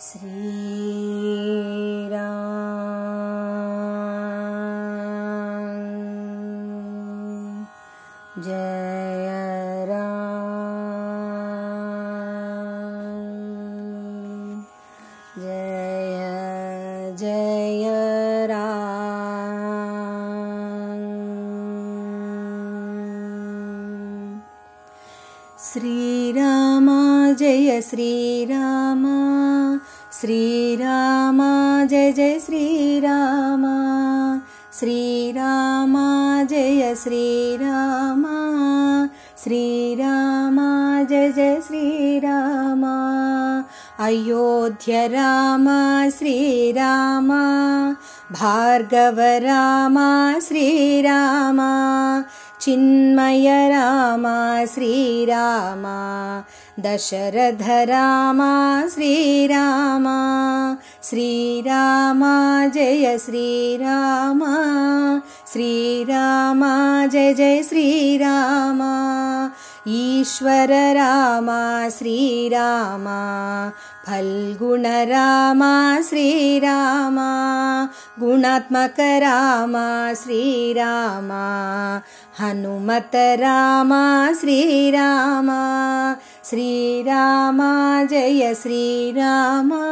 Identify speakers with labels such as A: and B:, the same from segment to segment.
A: श्रीरा जय जय जय श्रीरामा जय श्रीरामा श्रीरामा जय जय श्रीरामा। श्रीरामा जय श्रीरामा। श्रीरामा जय जय श्रीरामा। अयोध्य राम श्रीरामा। भार्गव रामा श्रीरामा चिन्मय रामा श्रीरामा दशरथ रामा श्रीरामा श्रीरामा जय श्रीरामा श्रीरामा जय जय श्रीरामा ईश्वर रामा श्रीरामा फल्गुण रामा श्रीरामा गुणात्मक रामा श्रीरामा हनुमत रामा श्रीरामा श्रीरामा जय श्रीरामा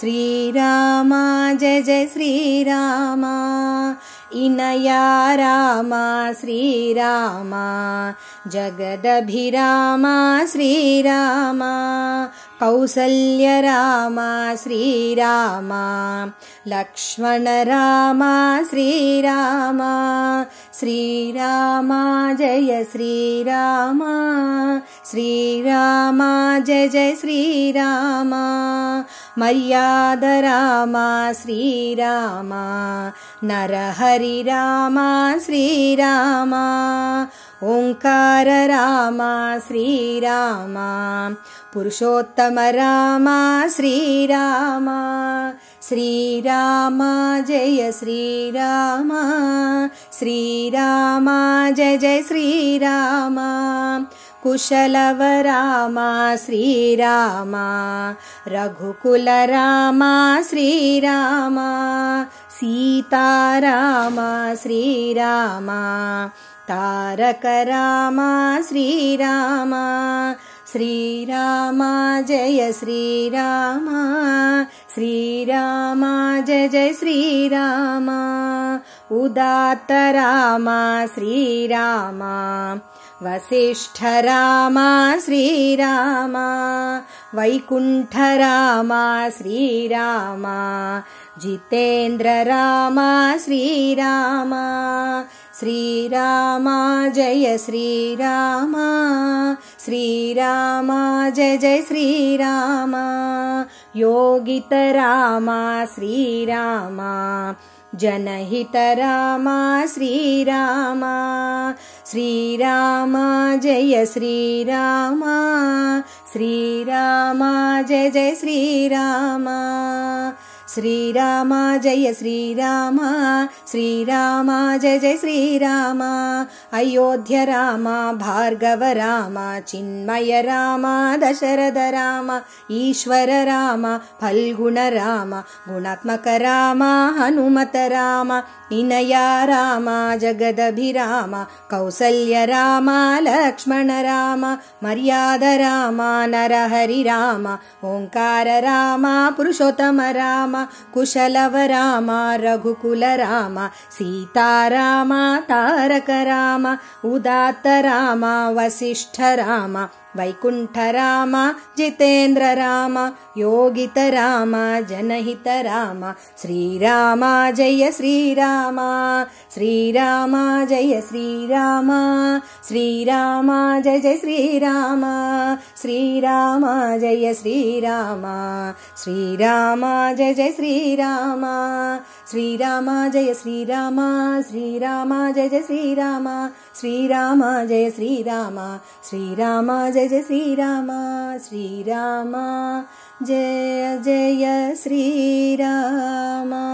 A: श्रीरामा जय जय श्रीरामा इनया रामा श्रीरामा जगदभिरामा श्रीरामा कौसल्य रामा श्रीरामा लक्ष्मण रामा श्रीरामा श्रीरामा जय श्रीरामा श्रीरामा जय जय श्रीरामा मर्याद रामा श्रीरामा नरहरि रामा श्रीरामा ओङ्कार रामा श्रीरामा पुरुषोत्तम रामा श्रीरामा श्रीरामा जय श्रीरामा श्रीरामा जय जय श्रीरामा कुशलव रामा श्रीरामा रामा श्रीरामा सीता रामा श्रीरामा तारक रामा श्रीरामा श्रीरामा जय श्रीरामा श्रीरामा जय जय श्रीरामा उदात्त रामा श्रीरामा वसिष्ठ रामा श्रीरामा वैकुण्ठ रामा श्रीरामा जितेन्द्र रामा श्रीरामा श्रीरामा जय श्रीरामा। श्रीरामा जय जय श्रीरामा। योगित रामा श्रीरामा। जनहित रामा श्रीरामा। श्रीरामा जय श्रीरामा। श्रीरामा जय जय श्रीरामा श्रीरामा जय श्रीरामा। श्रीरामा जय जय श्रीरामा। अयोध्य रामा भार्गव रामा चिन्मय रामा दशरथ रामा ईश्वर रामा फल्गुण रामा गुणात्मक रामा हनुमत रामा जगदभिरामा कौसल्य रामा लक्ष्मण रामा मर्याद रामा नरहरि रामा ओङ्कार रामा पुरुषोत्तम रामा कुशलव रामा रघुकुल रामा सीता रामा तारक रामा उदात्त रामा वसिष्ठ रामा वैकुण्ठ रामा जितेन्द्र रामा योगित रामा जनहित रामा श्रीरामा जय श्रीरामा श्रीरामा जय श्रीरामा श्रीरामा जय जय श्रीरामा श्रीरामा जय श्रीरामा श्रीरामा जय जय श्रीरामा श्रीरामा जय श्रीरामा श्रीरामा जय जय श्रीरामा श्रीरामा जय श्रीरामा श्रीरामा जय जय श्रीरामा श्रीरामा जय जय श्रीरामा